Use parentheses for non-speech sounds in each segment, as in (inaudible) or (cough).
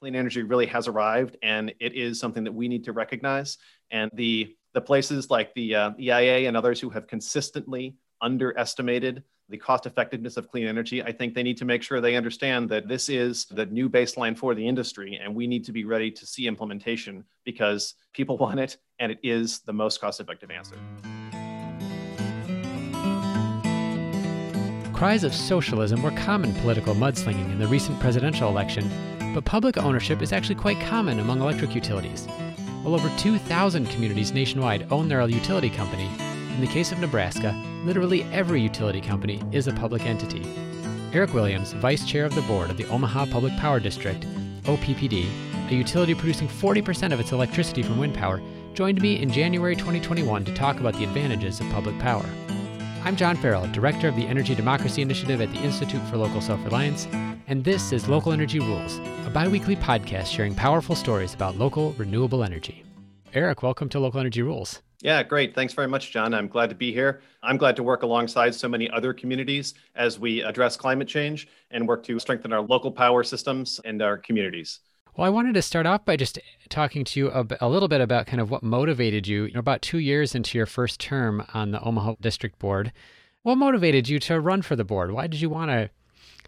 clean energy really has arrived and it is something that we need to recognize. And the, the places like the uh, EIA and others who have consistently underestimated the cost effectiveness of clean energy, I think they need to make sure they understand that this is the new baseline for the industry and we need to be ready to see implementation because people (laughs) want it and it is the most cost effective answer. Cries of socialism were common political mudslinging in the recent presidential election, but public ownership is actually quite common among electric utilities. Well over 2,000 communities nationwide own their utility company. In the case of Nebraska, literally every utility company is a public entity. Eric Williams, vice chair of the board of the Omaha Public Power District, OPPD, a utility producing 40% of its electricity from wind power, joined me in January 2021 to talk about the advantages of public power. I'm John Farrell, Director of the Energy Democracy Initiative at the Institute for Local Self Reliance, and this is Local Energy Rules, a bi weekly podcast sharing powerful stories about local renewable energy. Eric, welcome to Local Energy Rules. Yeah, great. Thanks very much, John. I'm glad to be here. I'm glad to work alongside so many other communities as we address climate change and work to strengthen our local power systems and our communities. Well, I wanted to start off by just talking to you a, a, little bit about kind of what motivated you, you know, about two years into your first term on the Omaha District Board. What motivated you to run for the board? Why did you want to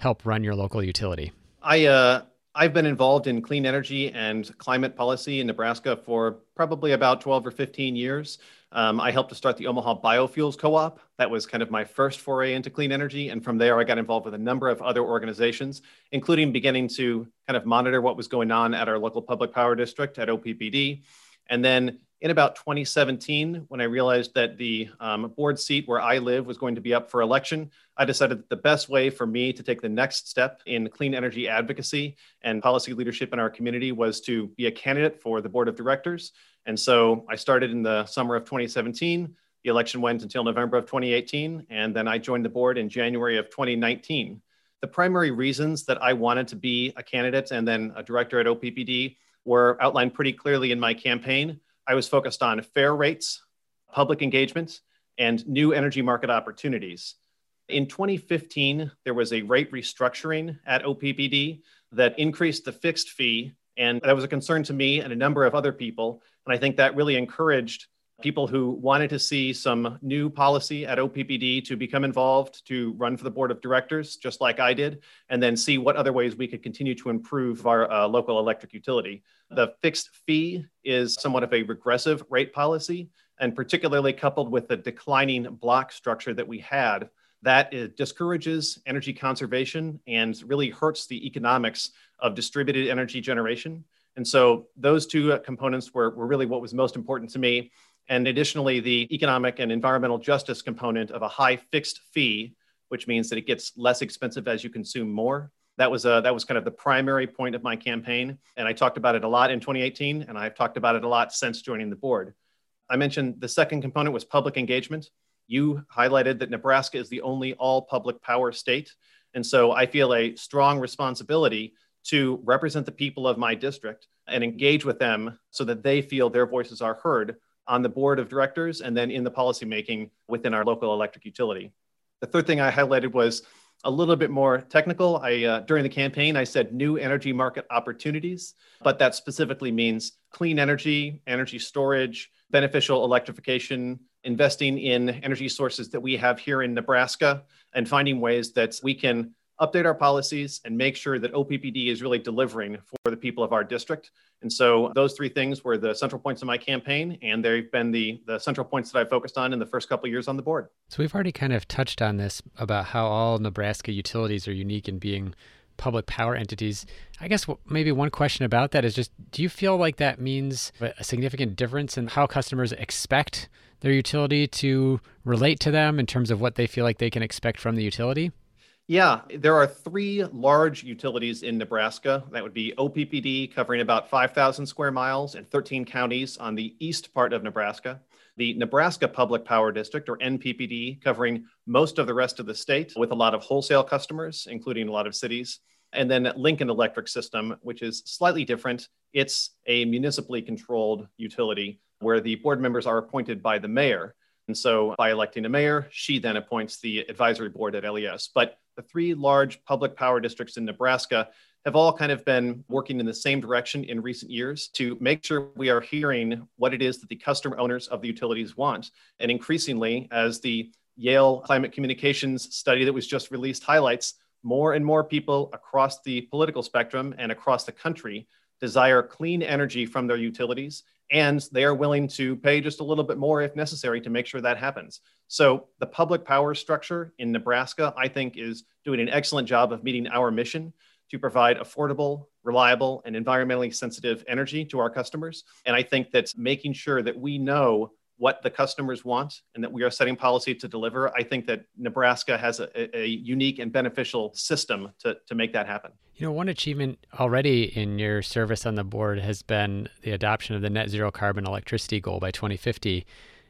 help run your local utility? I uh, I've been involved in clean energy and climate policy in Nebraska for probably about 12 or 15 years. Um, I helped to start the Omaha Biofuels Co-op. That was kind of my first foray into clean energy. And from there, I got involved with a number of other organizations, including beginning to kind of monitor what was going on at our local public power district at OPPD. And then in about 2017, when I realized that the um, board seat where I live was going to be up for election, I decided that the best way for me to take the next step in clean energy advocacy and policy leadership in our community was to be a candidate for the board of directors. And so I started in the summer of 2017. The election went until November of 2018, and then I joined the board in January of 2019. The primary reasons that I wanted to be a candidate and then a director at OPPD were outlined pretty clearly in my campaign. I was focused on fair rates, public engagement, and new energy market opportunities. In 2015, there was a rate restructuring at OPPD that increased the fixed fee. And that was a concern to me and a number of other people. And I think that really encouraged people who wanted to see some new policy at OPPD to become involved, to run for the board of directors, just like I did, and then see what other ways we could continue to improve our uh, local electric utility. The fixed fee is somewhat of a regressive rate policy, and particularly coupled with the declining block structure that we had, that discourages energy conservation and really hurts the economics of distributed energy generation. And so those two uh, components were, were really what was most important to me. And additionally, the economic and environmental justice component of a high fixed fee, which means that it gets less expensive as you consume more. That was, uh, that was kind of the primary point of my campaign. And I talked about it a lot in 2018, and I've talked about it a lot since joining the board. I mentioned the second component was public engagement. You highlighted that Nebraska is the only all public power state. And so I feel a strong responsibility to represent the people of my district and engage with them so that they feel their voices are heard on the board of directors and then in the policymaking within our local electric utility. The third thing I highlighted was a little bit more technical. I uh, during the campaign I said new energy market opportunities, but that specifically means clean energy, energy storage, beneficial electrification, investing in energy sources that we have here in Nebraska, and finding ways that we can update our policies and make sure that OPPD is really delivering for the people of our district. And so those three things were the central points of my campaign, and they've been the, the central points that I focused on in the first couple years on the board. So we've already kind of touched on this about how all Nebraska utilities are unique in being public power entities. I guess maybe one question about that is just do you feel like that means a significant difference in how customers expect their utility to relate to them in terms of what they feel like they can expect from the utility? Yeah, there are three large utilities in Nebraska. That would be OPPD, covering about 5,000 square miles and 13 counties on the east part of Nebraska. The Nebraska Public Power District, or NPPD, covering most of the rest of the state with a lot of wholesale customers, including a lot of cities. And then Lincoln Electric System, which is slightly different. It's a municipally controlled utility where the board members are appointed by the mayor. And so by electing a mayor, she then appoints the advisory board at LES. But the three large public power districts in Nebraska have all kind of been working in the same direction in recent years to make sure we are hearing what it is that the customer owners of the utilities want. And increasingly, as the Yale Climate Communications study that was just released highlights, more and more people across the political spectrum and across the country desire clean energy from their utilities and they are willing to pay just a little bit more if necessary to make sure that happens. So the public power structure in Nebraska, I think, is doing an excellent job of meeting our mission to provide affordable, reliable, and environmentally sensitive energy to our customers. And I think that making sure that we know what the customers want and that we are setting policy to deliver, I think that Nebraska has a, a, unique and beneficial system to, to make that happen. You know, one achievement already in your service on the board has been the adoption of the net zero carbon electricity goal by 2050.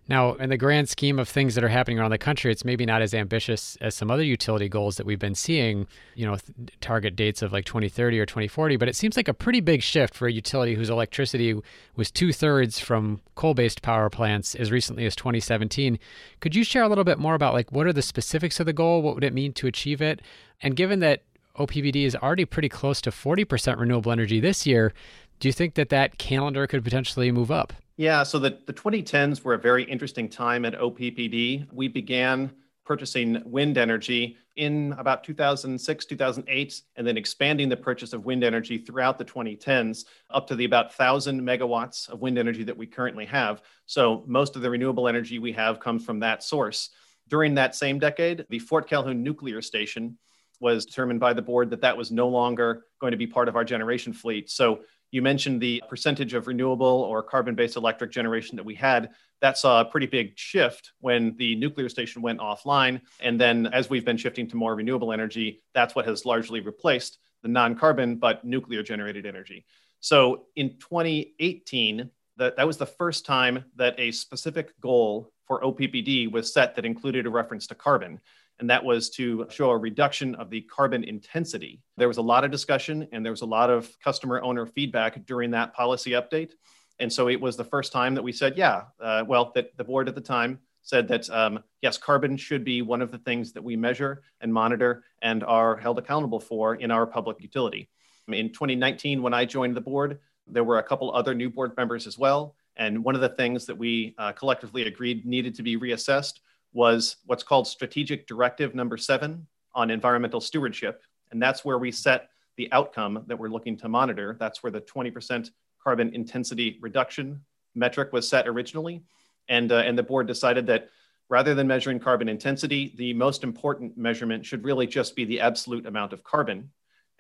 Now, in the grand scheme of things that are happening around the country, it's maybe not as ambitious as some other utility goals that we've been seeing, you know, target dates of like 2030 or 2040, but it seems like a pretty big shift for a utility whose electricity was two thirds from coal based power plants as recently as 2017. Could you share a little bit more about like what are the specifics of the goal? What would it mean to achieve it? And given that OPPD is already pretty close to 40% renewable energy this year, do you think that that calendar could potentially move up? Yeah, so the, the 2010s were a very interesting time at OPPD. We began purchasing wind energy in about 2006, 2008, and then expanding the purchase of wind energy throughout the 2010s up to the about 1,000 megawatts of wind energy that we currently have. So most of the renewable energy we have comes from that source. During that same decade, the Fort Calhoun nuclear station was determined by the board that that was no longer going to be part of our generation fleet. So you mentioned the percentage of renewable or carbon based electric generation that we had. That saw a pretty big shift when the nuclear station went offline. And then, as we've been shifting to more renewable energy, that's what has largely replaced the non carbon but nuclear generated energy. So in 2018, that, that was the first time that a specific goal for OPPD was set that included a reference to carbon and that was to show a reduction of the carbon intensity. There was a lot of discussion and there was a lot of customer owner feedback during that policy update. And so it was the first time that we said, yeah, uh, well, that the board at the time said that um, yes, carbon should be one of the things that we measure and monitor and are held accountable for in our public utility. In 2019, when I joined the board, there were a couple other new board members as well. And one of the things that we uh, collectively agreed needed to be reassessed was what's called Strategic Directive Number Seven on environmental stewardship. And that's where we set the outcome that we're looking to monitor. That's where the 20% carbon intensity reduction metric was set originally. And, uh, and the board decided that rather than measuring carbon intensity, the most important measurement should really just be the absolute amount of carbon.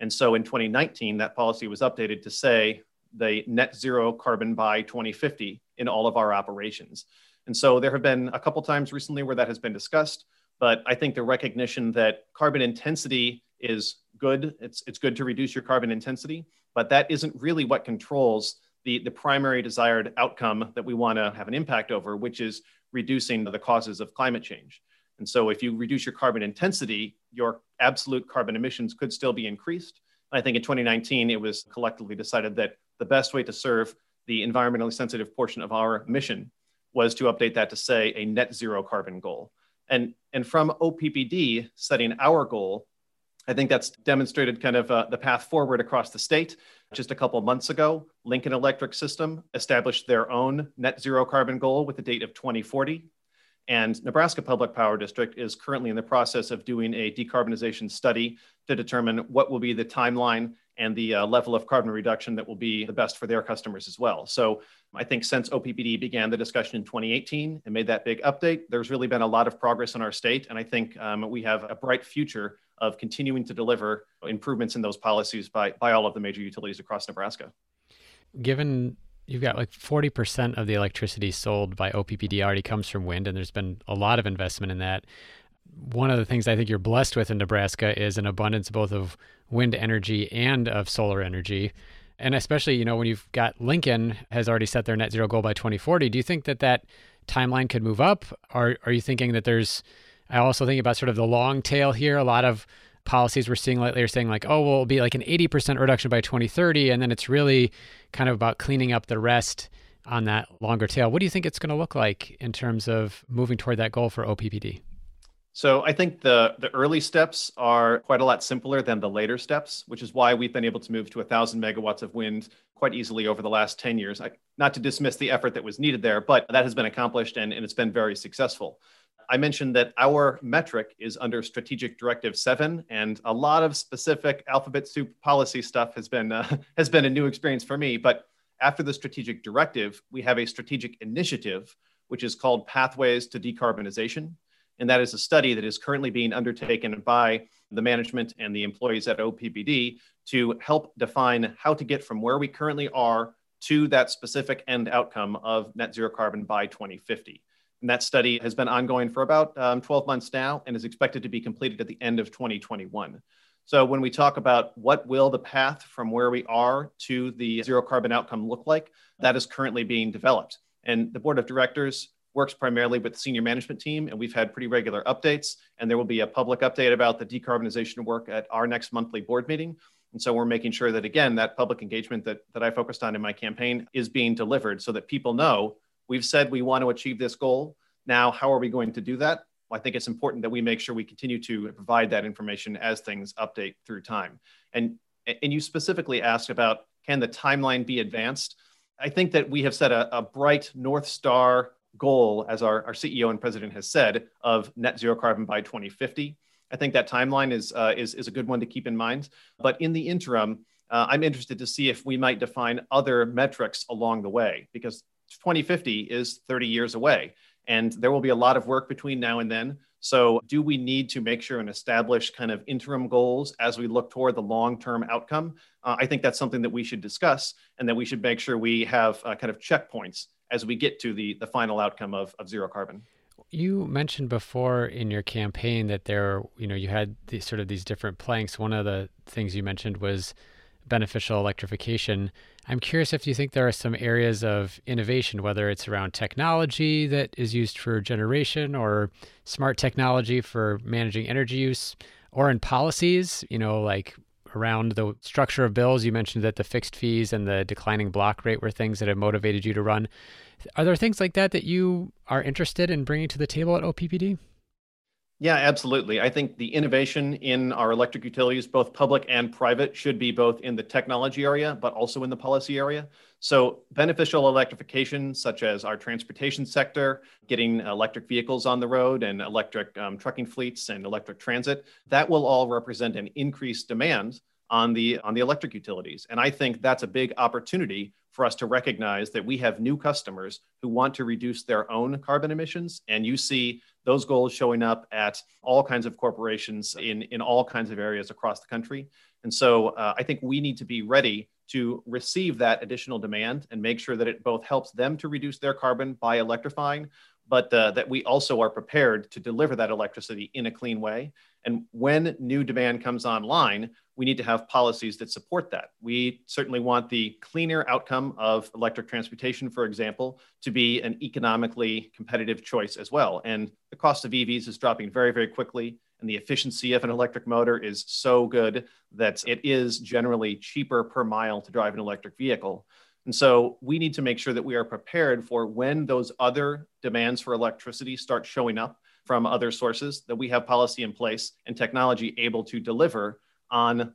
And so in 2019, that policy was updated to say the net zero carbon by 2050 in all of our operations. And so there have been a couple times recently where that has been discussed, but I think the recognition that carbon intensity is good, it's, it's good to reduce your carbon intensity, but that isn't really what controls the, the primary desired outcome that we want to have an impact over, which is reducing the causes of climate change. And so if you reduce your carbon intensity, your absolute carbon emissions could still be increased. I think in 2019, it was collectively decided that the best way to serve the environmentally sensitive portion of our mission was to update that to say a net zero carbon goal. And, and from OPPD setting our goal, I think that's demonstrated kind of uh, the path forward across the state. Just a couple months ago, Lincoln Electric System established their own net zero carbon goal with the date of 2040. And Nebraska Public Power District is currently in the process of doing a decarbonization study to determine what will be the timeline and the uh, level of carbon reduction that will be the best for their customers as well. So I think since OPPD began the discussion in 2018 and made that big update, there's really been a lot of progress in our state. And I think um, we have a bright future of continuing to deliver improvements in those policies by, by all of the major utilities across Nebraska. Given you've got like 40% of the electricity sold by OPPD already comes from wind, and there's been a lot of investment in that one of the things I think you're blessed with in Nebraska is an abundance both of wind energy and of solar energy. And especially, you know, when you've got Lincoln has already set their net zero goal by 2040, do you think that that timeline could move up? Or are you thinking that there's, I also think about sort of the long tail here. A lot of policies we're seeing lately are saying like, oh, well, it'll be like an 80% reduction by 2030. And then it's really kind of about cleaning up the rest on that longer tail. What do you think it's going to look like in terms of moving toward that goal for OPPD? So I think the, the early steps are quite a lot simpler than the later steps, which is why we've been able to move to 1,000 megawatts of wind quite easily over the last 10 years. I, not to dismiss the effort that was needed there, but that has been accomplished and, and it's been very successful. I mentioned that our metric is under Strategic Directive 7, and a lot of specific alphabet soup policy stuff has been, uh, (laughs) has been a new experience for me. But after the strategic directive, we have a strategic initiative, which is called Pathways to Decarbonization. And that is a study that is currently being undertaken by the management and the employees at OPPD to help define how to get from where we currently are to that specific end outcome of net zero carbon by 2050. And that study has been ongoing for about um, 12 months now and is expected to be completed at the end of 2021. So when we talk about what will the path from where we are to the zero carbon outcome look like, that is currently being developed. And the board of directors works primarily with the senior management team, and we've had pretty regular updates. And there will be a public update about the decarbonization work at our next monthly board meeting. And so we're making sure that, again, that public engagement that, that I focused on in my campaign is being delivered so that people know We've said we want to achieve this goal. Now, how are we going to do that? Well, I think it's important that we make sure we continue to provide that information as things update through time. And, and you specifically asked about can the timeline be advanced? I think that we have set a, a bright North Star goal, as our, our CEO and president has said, of net zero carbon by 2050. I think that timeline is, uh, is, is a good one to keep in mind. But in the interim, uh, I'm interested to see if we might define other metrics along the way, because 2050 is 30 years away. And there will be a lot of work between now and then. So, do we need to make sure and establish kind of interim goals as we look toward the long term outcome? Uh, I think that's something that we should discuss and that we should make sure we have uh, kind of checkpoints as we get to the, the final outcome of, of zero carbon. You mentioned before in your campaign that there, you know, you had these sort of these different planks. One of the things you mentioned was beneficial electrification. I'm curious if you think there are some areas of innovation, whether it's around technology that is used for generation or smart technology for managing energy use, or in policies, you know, like around the structure of bills. You mentioned that the fixed fees and the declining block rate were things that have motivated you to run. Are there things like that that you are interested in bringing to the table at OPPD? Yeah, absolutely. I think the innovation in our electric utilities, both public and private, should be both in the technology area, but also in the policy area. So, beneficial electrification, such as our transportation sector, getting electric vehicles on the road and electric um, trucking fleets and electric transit, that will all represent an increased demand on the on the electric utilities. And I think that's a big opportunity for us to recognize that we have new customers who want to reduce their own carbon emissions. And you see those goals showing up at all kinds of corporations in, in all kinds of areas across the country. And so uh, I think we need to be ready to receive that additional demand and make sure that it both helps them to reduce their carbon by electrifying, but uh, that we also are prepared to deliver that electricity in a clean way. And when new demand comes online, we need to have policies that support that. We certainly want the cleaner outcome of electric transportation, for example, to be an economically competitive choice as well. And the cost of EVs is dropping very, very quickly. And the efficiency of an electric motor is so good that it is generally cheaper per mile to drive an electric vehicle. And so we need to make sure that we are prepared for when those other demands for electricity start showing up from other sources, that we have policy in place and technology able to deliver on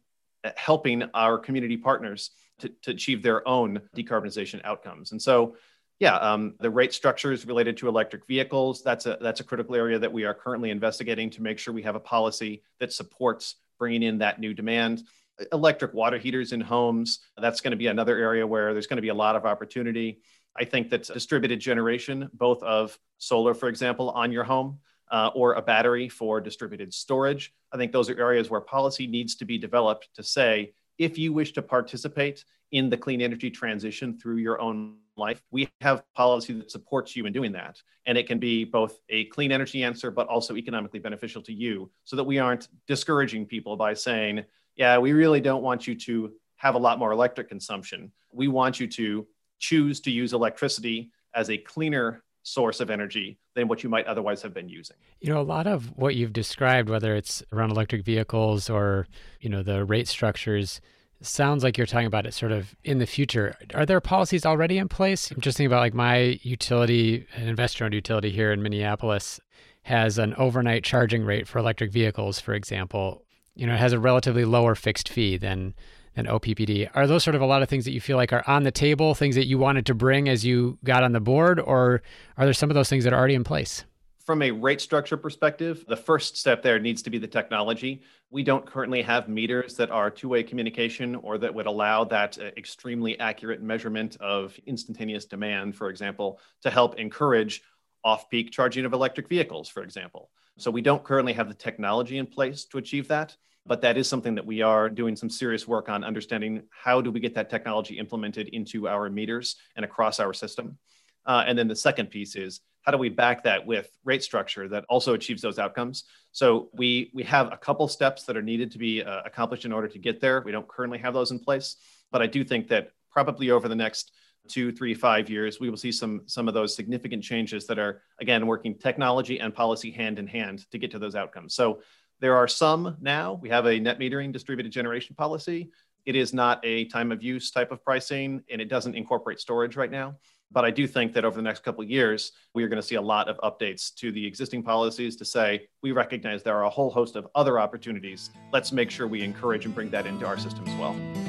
helping our community partners to, to achieve their own decarbonization outcomes. And so, yeah, um, the rate structures related to electric vehicles, that's a, that's a critical area that we are currently investigating to make sure we have a policy that supports bringing in that new demand electric water heaters in homes. That's going to be another area where there's going to be a lot of opportunity. I think that distributed generation, both of solar, for example, on your home, uh, or a battery for distributed storage. I think those are areas where policy needs to be developed to say, if you wish to participate in the clean energy transition through your own life, we have policy that supports you in doing that. And it can be both a clean energy answer, but also economically beneficial to you so that we aren't discouraging people by saying, yeah, we really don't want you to have a lot more electric consumption. We want you to choose to use electricity as a cleaner source of energy than what you might otherwise have been using. You know, a lot of what you've described, whether it's around electric vehicles or, you know, the rate structures, sounds like you're talking about it sort of in the future. Are there policies already in place? I'm just thinking about like my utility, an investor owned utility here in Minneapolis has an overnight charging rate for electric vehicles, for example, you know, it has a relatively lower fixed fee than than OPPD. Are those sort of a lot of things that you feel like are on the table, things that you wanted to bring as you got on the board, or are there some of those things that are already in place? From a rate structure perspective, the first step there needs to be the technology. We don't currently have meters that are two way communication or that would allow that uh, extremely accurate measurement of instantaneous demand, for example, to help encourage off peak charging of electric vehicles, for example. So we don't currently have the technology in place to achieve that, but that is something that we are doing some serious work on understanding how do we get that technology implemented into our meters and across our system. Uh, and then the second piece is how do we back that with rate structure that also achieves those outcomes? So we we have a couple steps that are needed to be uh, accomplished in order to get there. We don't currently have those in place, but I do think that probably over the next two, three, five years, we will see some some of those significant changes that are again working technology and policy hand in hand to get to those outcomes. So there are some now. We have a net metering distributed generation policy. It is not a time of use type of pricing, and it doesn't incorporate storage right now. But I do think that over the next couple of years, we are going to see a lot of updates to the existing policies to say we recognize there are a whole host of other opportunities. Let's make sure we encourage and bring that into our system as well.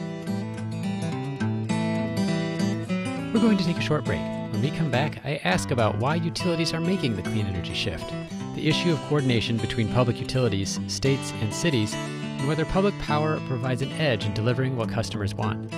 We're going to take a short break. When we come back, I ask about why utilities are making the clean energy shift, the issue of coordination between public utilities, states, and cities, and whether public power provides an edge in delivering what customers want.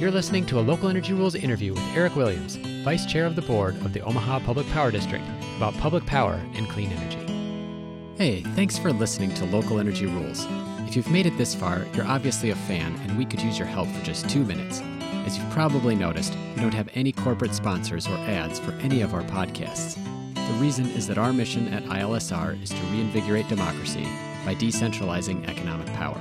You're listening to a Local Energy Rules interview with Eric Williams, Vice Chair of the Board of the Omaha Public Power District, about public power and clean energy. Hey, thanks for listening to Local Energy Rules. If you've made it this far, you're obviously a fan, and we could use your help for just two minutes. As you've probably noticed, we don't have any corporate sponsors or ads for any of our podcasts. The reason is that our mission at ILSR is to reinvigorate democracy by decentralizing economic power.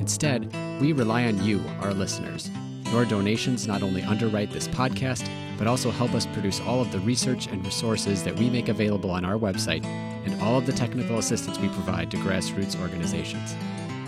Instead, we rely on you, our listeners, your donations not only underwrite this podcast, but also help us produce all of the research and resources that we make available on our website and all of the technical assistance we provide to grassroots organizations.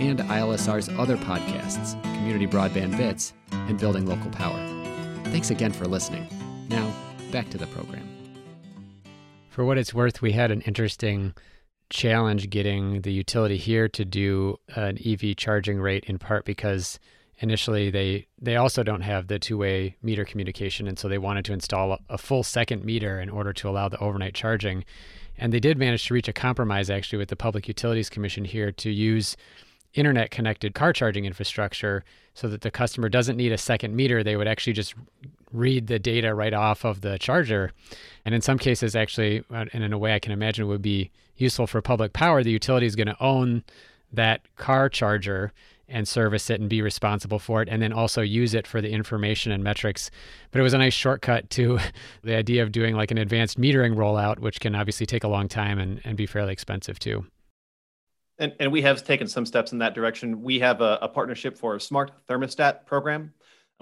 and ILSR's other podcasts, Community Broadband Bits and Building Local Power. Thanks again for listening. Now, back to the program. For what it's worth, we had an interesting challenge getting the utility here to do an EV charging rate in part because initially they they also don't have the two-way meter communication and so they wanted to install a, full second meter in order to allow the overnight charging and they did manage to reach a compromise actually with the public utilities commission here to use internet connected car charging infrastructure so that the customer doesn't need a second meter. They would actually just read the data right off of the charger. And in some cases actually uh, and in a way i can imagine would be useful for public power the utility is going to own that car charger and service it and be responsible for it and then also use it for the information and metrics. But it was a nice shortcut to (laughs) the idea of doing like an advanced metering rollout which can obviously take a long time and, and be fairly expensive too and, and we have taken some steps in that direction we have a, a partnership for a smart thermostat program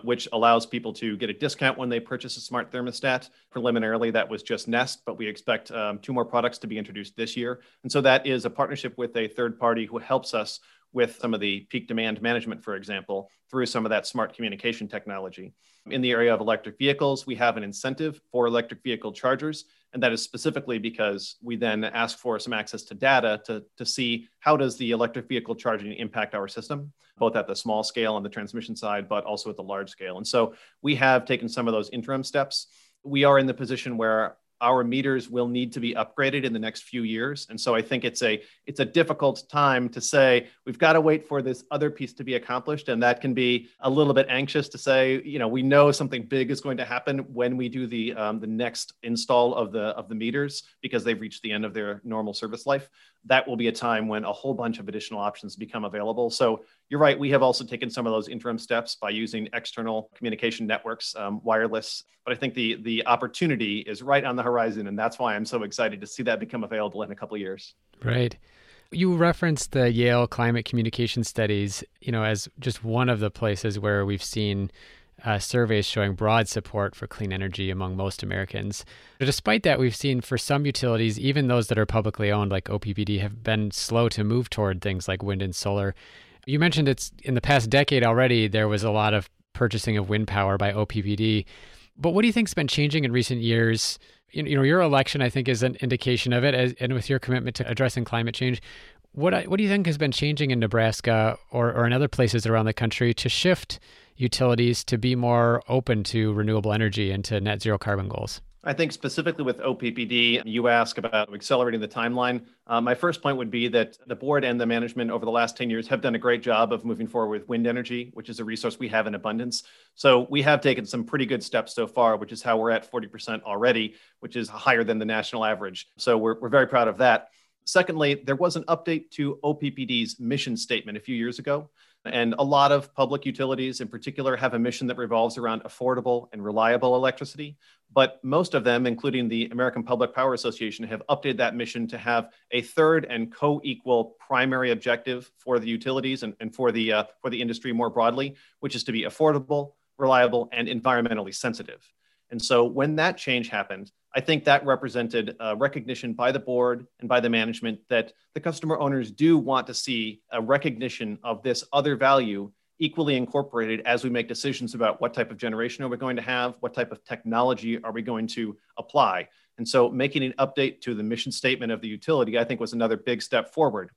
which allows people to get a discount when they purchase a smart thermostat. Preliminarily, that was just Nest, but we expect um, two more products to be introduced this year. And so that is a partnership with a third party who helps us with some of the peak demand management, for example, through some of that smart communication technology. In the area of electric vehicles, we have an incentive for electric vehicle chargers, and that is specifically because we then ask for some access to data to, to see how does the electric vehicle charging impact our system, both at the small scale on the transmission side, but also at the large scale. And so we have taken some of those interim steps. We are in the position where our meters will need to be upgraded in the next few years. And so i think it's a it's a difficult time to say we've got to wait for this other piece to be accomplished. And that can be a little bit anxious to say you know we know something big is going to happen when we do the um, the next install of the of the meters because they've reached the end of their normal service life that will be a time when a whole bunch of additional options become available so you're right. We have also taken some of those interim steps by using external communication networks, um, wireless. But I think the the opportunity is right on the horizon, and that's why I'm so excited to see that become available in a couple of years. Right. You referenced the Yale Climate Communication Studies, you know, as just one of the places where we've seen uh, surveys showing broad support for clean energy among most Americans. But despite that, we've seen for some utilities, even those that are publicly owned, like OPPD, have been slow to move toward things like wind and solar. You mentioned it's in the past decade already, there was a lot of purchasing of wind power by OPPD. But what do you think has been changing in recent years? You know, your election, I think, is an indication of it, as, and with your commitment to addressing climate change. What, what do you think has been changing in Nebraska or, or in other places around the country to shift utilities to be more open to renewable energy and to net zero carbon goals? I think specifically with OPPD, you ask about accelerating the timeline. Uh, my first point would be that the board and the management over the last 10 years have done a great job of moving forward with wind energy, which is a resource we have in abundance. So we have taken some pretty good steps so far, which is how we're at 40% already, which is higher than the national average. So we're, we're very proud of that. Secondly, there was an update to OPPD's mission statement a few years ago. And a lot of public utilities in particular have a mission that revolves around affordable and reliable electricity. But most of them, including the American Public Power Association, have updated that mission to have a third and co-equal primary objective for the utilities and, and for, the, uh, for the industry more broadly, which is to be affordable, reliable, and environmentally sensitive. And so when that change happened, I think that represented recognition by the board and by the management that the customer owners do want to see a recognition of this other value equally incorporated as we make decisions about what type of generation are we going to have, what type of technology are we going to apply. And so making an update to the mission statement of the utility, I think was another big step forward.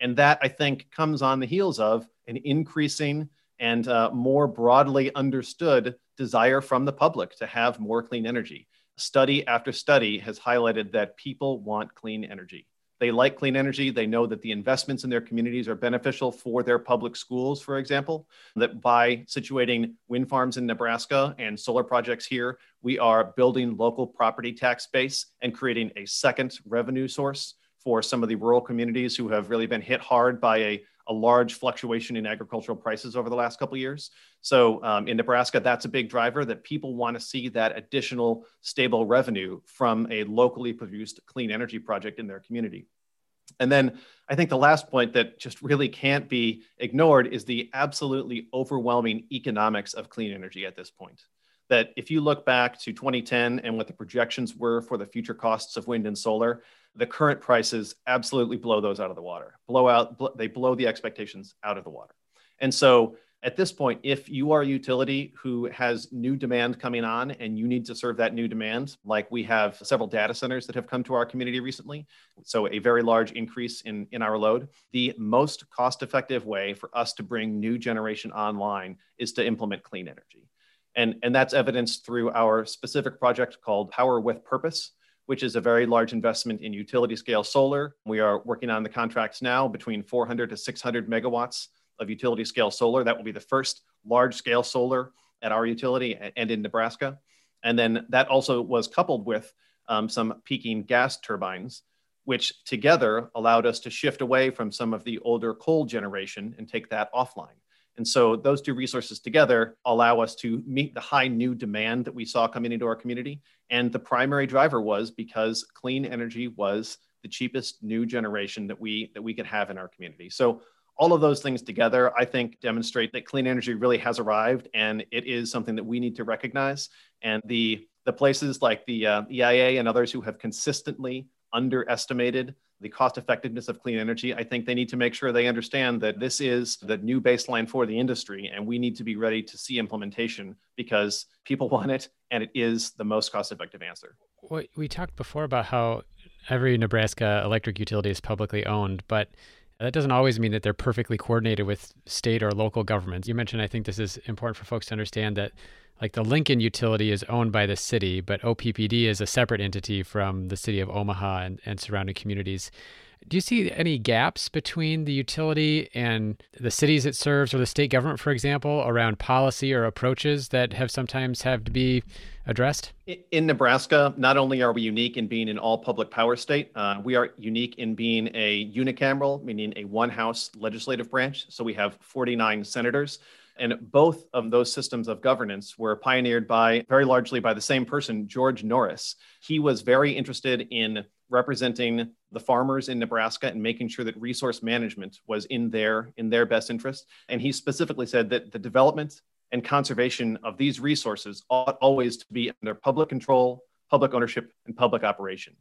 And that I think comes on the heels of an increasing and uh, more broadly understood desire from the public to have more clean energy study after study has highlighted that people want clean energy. They like clean energy. They know that the investments in their communities are beneficial for their public schools, for example, that by situating wind farms in Nebraska and solar projects here, we are building local property tax base and creating a second revenue source for some of the rural communities who have really been hit hard by a a large fluctuation in agricultural prices over the last couple years. So um, in Nebraska, that's a big driver that people want to see that additional stable revenue from a locally produced clean energy project in their community. And then I think the last point that just really can't be ignored is the absolutely overwhelming economics of clean energy at this point. That if you look back to 2010 and what the projections were for the future costs of wind and solar, the current prices absolutely blow those out of the water. Blow out, bl- they blow the expectations out of the water. And so at this point, if you are a utility who has new demand coming on and you need to serve that new demand, like we have several data centers that have come to our community recently, so a very large increase in, in our load, the most cost effective way for us to bring new generation online is to implement clean energy. And, and that's evidenced through our specific project called Power with Purpose, which is a very large investment in utility scale solar. We are working on the contracts now between 400 to 600 megawatts of utility scale solar. That will be the first large scale solar at our utility and in Nebraska. And then that also was coupled with um, some peaking gas turbines, which together allowed us to shift away from some of the older coal generation and take that offline. And so those two resources together allow us to meet the high new demand that we saw coming into our community. And the primary driver was because clean energy was the cheapest new generation that we that we could have in our community. So all of those things together, I think, demonstrate that clean energy really has arrived, and it is something that we need to recognize. And the the places like the uh, EIA and others who have consistently underestimated the cost effectiveness of clean energy, I think they need to make sure they understand that this is the new baseline for the industry and we need to be ready to see implementation because people (laughs) want it and it is the most cost effective answer. Well, We talked before about how every Nebraska electric utility is publicly owned, but that doesn't always mean that they're perfectly coordinated with state or local governments. You mentioned, I think this is important for folks to understand that like the Lincoln utility is owned by the city, but OPPD is a separate entity from the city of Omaha and, and surrounding communities. Do you see any gaps between the utility and the cities it serves or the state government, for example, around policy or approaches that have sometimes have to be addressed? In Nebraska, not only are we unique in being an all public power state, uh, we are unique in being a unicameral, meaning a one house legislative branch. So we have 49 senators. And both of those systems of governance were pioneered by very largely by the same person, George Norris. He was very interested in representing the farmers in Nebraska and making sure that resource management was in their in their best interest. And he specifically said that the development and conservation of these resources ought always to be under public control, public ownership, and public operation.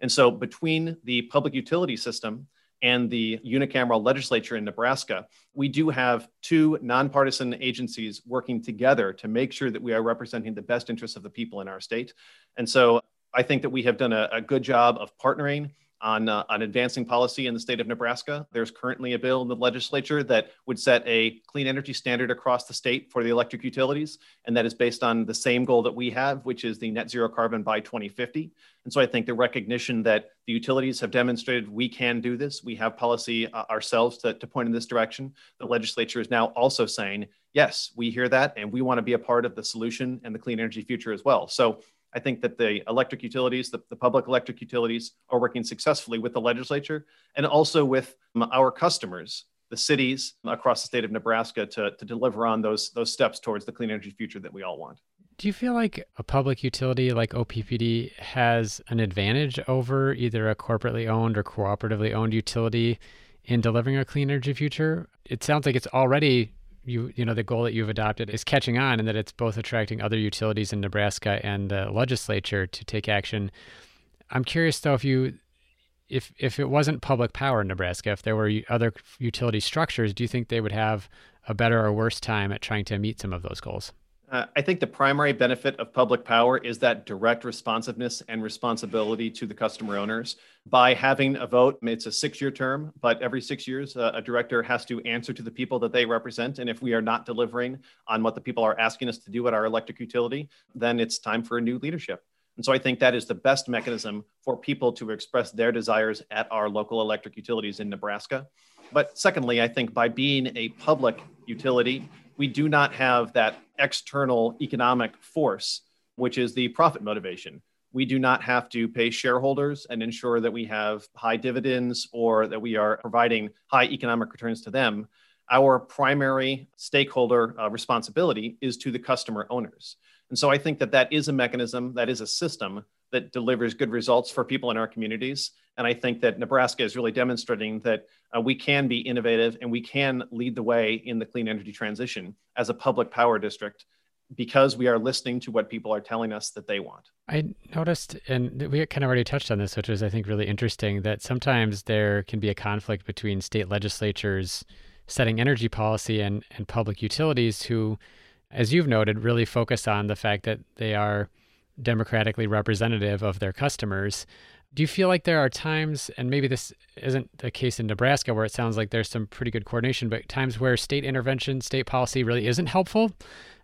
And so between the public utility system and the unicameral legislature in Nebraska, we do have two nonpartisan agencies working together to make sure that we are representing the best interests of the people in our state. And so I think that we have done a, a good job of partnering on, uh, on advancing policy in the state of Nebraska. There's currently a bill in the legislature that would set a clean energy standard across the state for the electric utilities. And that is based on the same goal that we have, which is the net zero carbon by 2050. And so I think the recognition that the utilities have demonstrated we can do this, we have policy uh, ourselves to, to point in this direction. The legislature is now also saying, yes, we hear that and we want to be a part of the solution and the clean energy future as well. So I think that the electric utilities, the, the, public electric utilities, are working successfully with the legislature and also with um, our customers, the cities across the state of Nebraska, to, to deliver on those, those steps towards the clean energy future that we all want. Do you feel like a public utility like OPPD has an advantage over either a corporately owned or cooperatively owned utility in delivering a clean energy future? It sounds like it's already you you know the goal that you've adopted is catching on and that it's both attracting other utilities in Nebraska and the legislature to take action. I'm curious though if you if if it wasn't public power in Nebraska, if there were other utility structures, do you think they would have a better or worse time at trying to meet some of those goals? Uh, I think the primary benefit of public power is that direct responsiveness and responsibility to the customer owners. By having a vote, it's a six year term, but every six years, uh, a director has to answer to the people that they represent. And if we are not delivering on what the people are asking us to do at our electric utility, then it's time for a new leadership. And so I think that is the best mechanism for people to express their desires at our local electric utilities in Nebraska. But secondly, I think by being a public utility, we do not have that external economic force, which is the profit motivation. We do not have to pay shareholders and ensure that we have high dividends or that we are providing high economic returns to them. Our primary stakeholder uh, responsibility is to the customer owners. And so I think that that is a mechanism, that is a system that delivers good results for people in our communities. And I think that Nebraska is really demonstrating that uh, we can be innovative and we can lead the way in the clean energy transition as a public power district because we are listening to what people are telling us that they want. I noticed, and we kind of already touched on this, which is, I think, really interesting, that sometimes there can be a conflict between state legislatures setting energy policy and, and public utilities who, as you've noted, really focus on the fact that they are democratically representative of their customers. Do you feel like there are times, and maybe this isn't the case in Nebraska, where it sounds like there's some pretty good coordination, but times where state intervention, state policy really isn't helpful?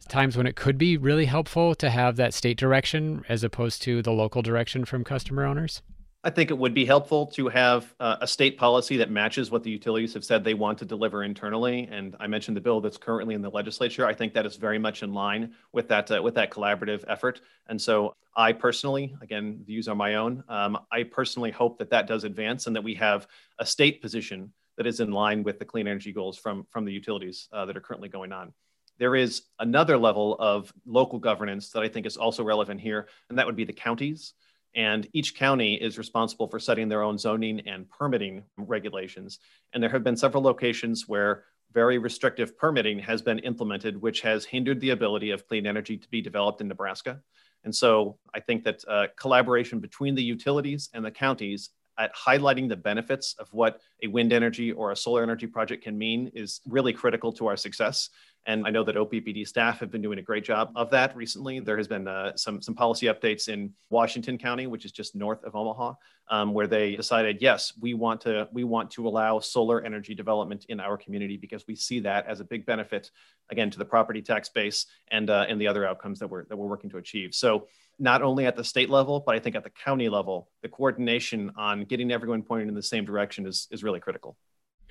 Times when it could be really helpful to have that state direction as opposed to the local direction from customer owners? I think it would be helpful to have uh, a state policy that matches what the utilities have said they want to deliver internally. And I mentioned the bill that's currently in the legislature. I think that is very much in line with that uh, with that collaborative effort. And so I personally, again, views are my own. Um, I personally hope that that does advance and that we have a state position that is in line with the clean energy goals from from the utilities uh, that are currently going on. There is another level of local governance that I think is also relevant here, and that would be the counties. And each county is responsible for setting their own zoning and permitting regulations. And there have been several locations where very restrictive permitting has been implemented, which has hindered the ability of clean energy to be developed in Nebraska. And so I think that uh, collaboration between the utilities and the counties at highlighting the benefits of what a wind energy or a solar energy project can mean is really critical to our success. And I know that OPPD staff have been doing a great job of that recently. There has been uh, some some policy updates in Washington County, which is just north of Omaha, um, where they decided, yes, we want to we want to allow solar energy development in our community because we see that as a big benefit, again, to the property tax base and uh, and the other outcomes that we're that we're working to achieve. So not only at the state level, but I think at the county level, the coordination on getting everyone pointed in the same direction is is really critical.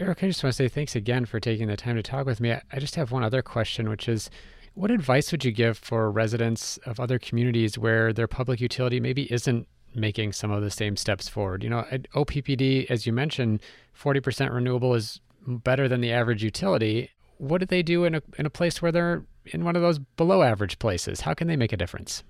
Eric, I just want to say thanks again for taking the time to talk with me. I just have one other question, which is what advice would you give for residents of other communities where their public utility maybe isn't making some of the same steps forward? You know, at OPPD, as you mentioned, 40% renewable is better than the average utility. What do they do in a, in a place where they're in one of those below average places? How can they make a difference?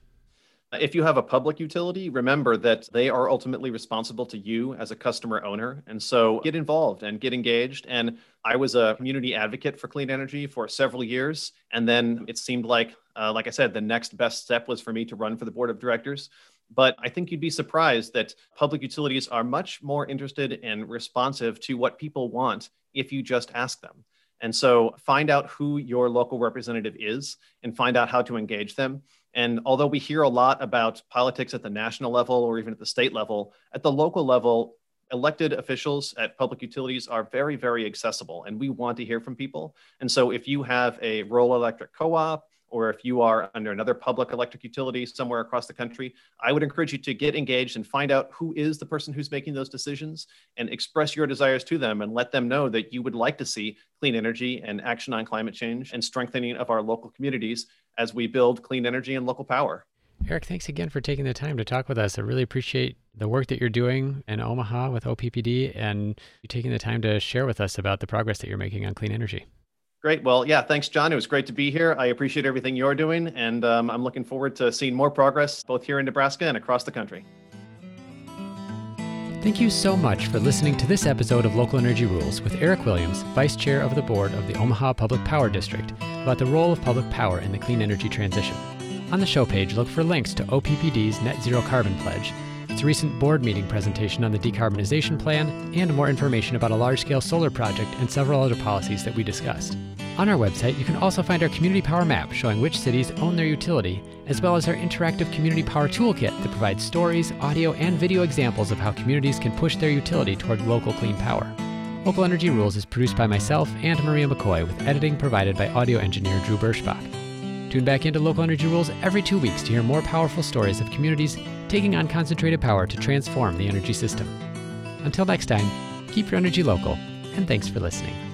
If you have a public utility, remember that they are ultimately responsible to you as a customer owner. And so get involved and get engaged. And I was a community advocate for clean energy for several years. And then it seemed like, uh, like I said, the next best step was for me to run for the board of directors. But I think you'd be surprised that public utilities are much more interested and responsive to what people want if you just ask them. And so find out who your local representative is and find out how to engage them. And although we hear a lot about politics at the national level or even at the state level, at the local level, elected officials at public utilities are very, very accessible and we want to hear from people. And so if you have a rural electric co op or if you are under another public electric utility somewhere across the country, I would encourage you to get engaged and find out who is the person who's making those decisions and express your desires to them and let them know that you would like to see clean energy and action on climate change and strengthening of our local communities as we build clean energy and local power. Eric, thanks again for taking the time to talk with us. I really appreciate the work that you're doing in Omaha with OPPD and you taking the time to share with us about the progress that you're making on clean energy. Great. Well, yeah, thanks, John. It was great to be here. I appreciate everything you're doing, and um, I'm looking forward to seeing more progress both here in Nebraska and across the country. Thank you so much for listening to this episode of Local Energy Rules with Eric Williams, Vice Chair of the Board of the Omaha Public Power District, about the role of public power in the clean energy transition. On the show page, look for links to OPPD's Net Zero Carbon Pledge, its recent board meeting presentation on the decarbonization plan, and more information about a large scale solar project and several other policies that we discussed. On our website, you can also find our community power map showing which cities own their utility, as well as our interactive community power toolkit that provides stories, audio, and video examples of how communities can push their utility toward local clean power. Local Energy Rules is produced by myself and Maria McCoy with editing provided by audio engineer Drew Birschbach. Tune back into Local Energy Rules every two weeks to hear more powerful stories of communities taking on concentrated power to transform the energy system. Until next time, keep your energy local, and thanks for listening.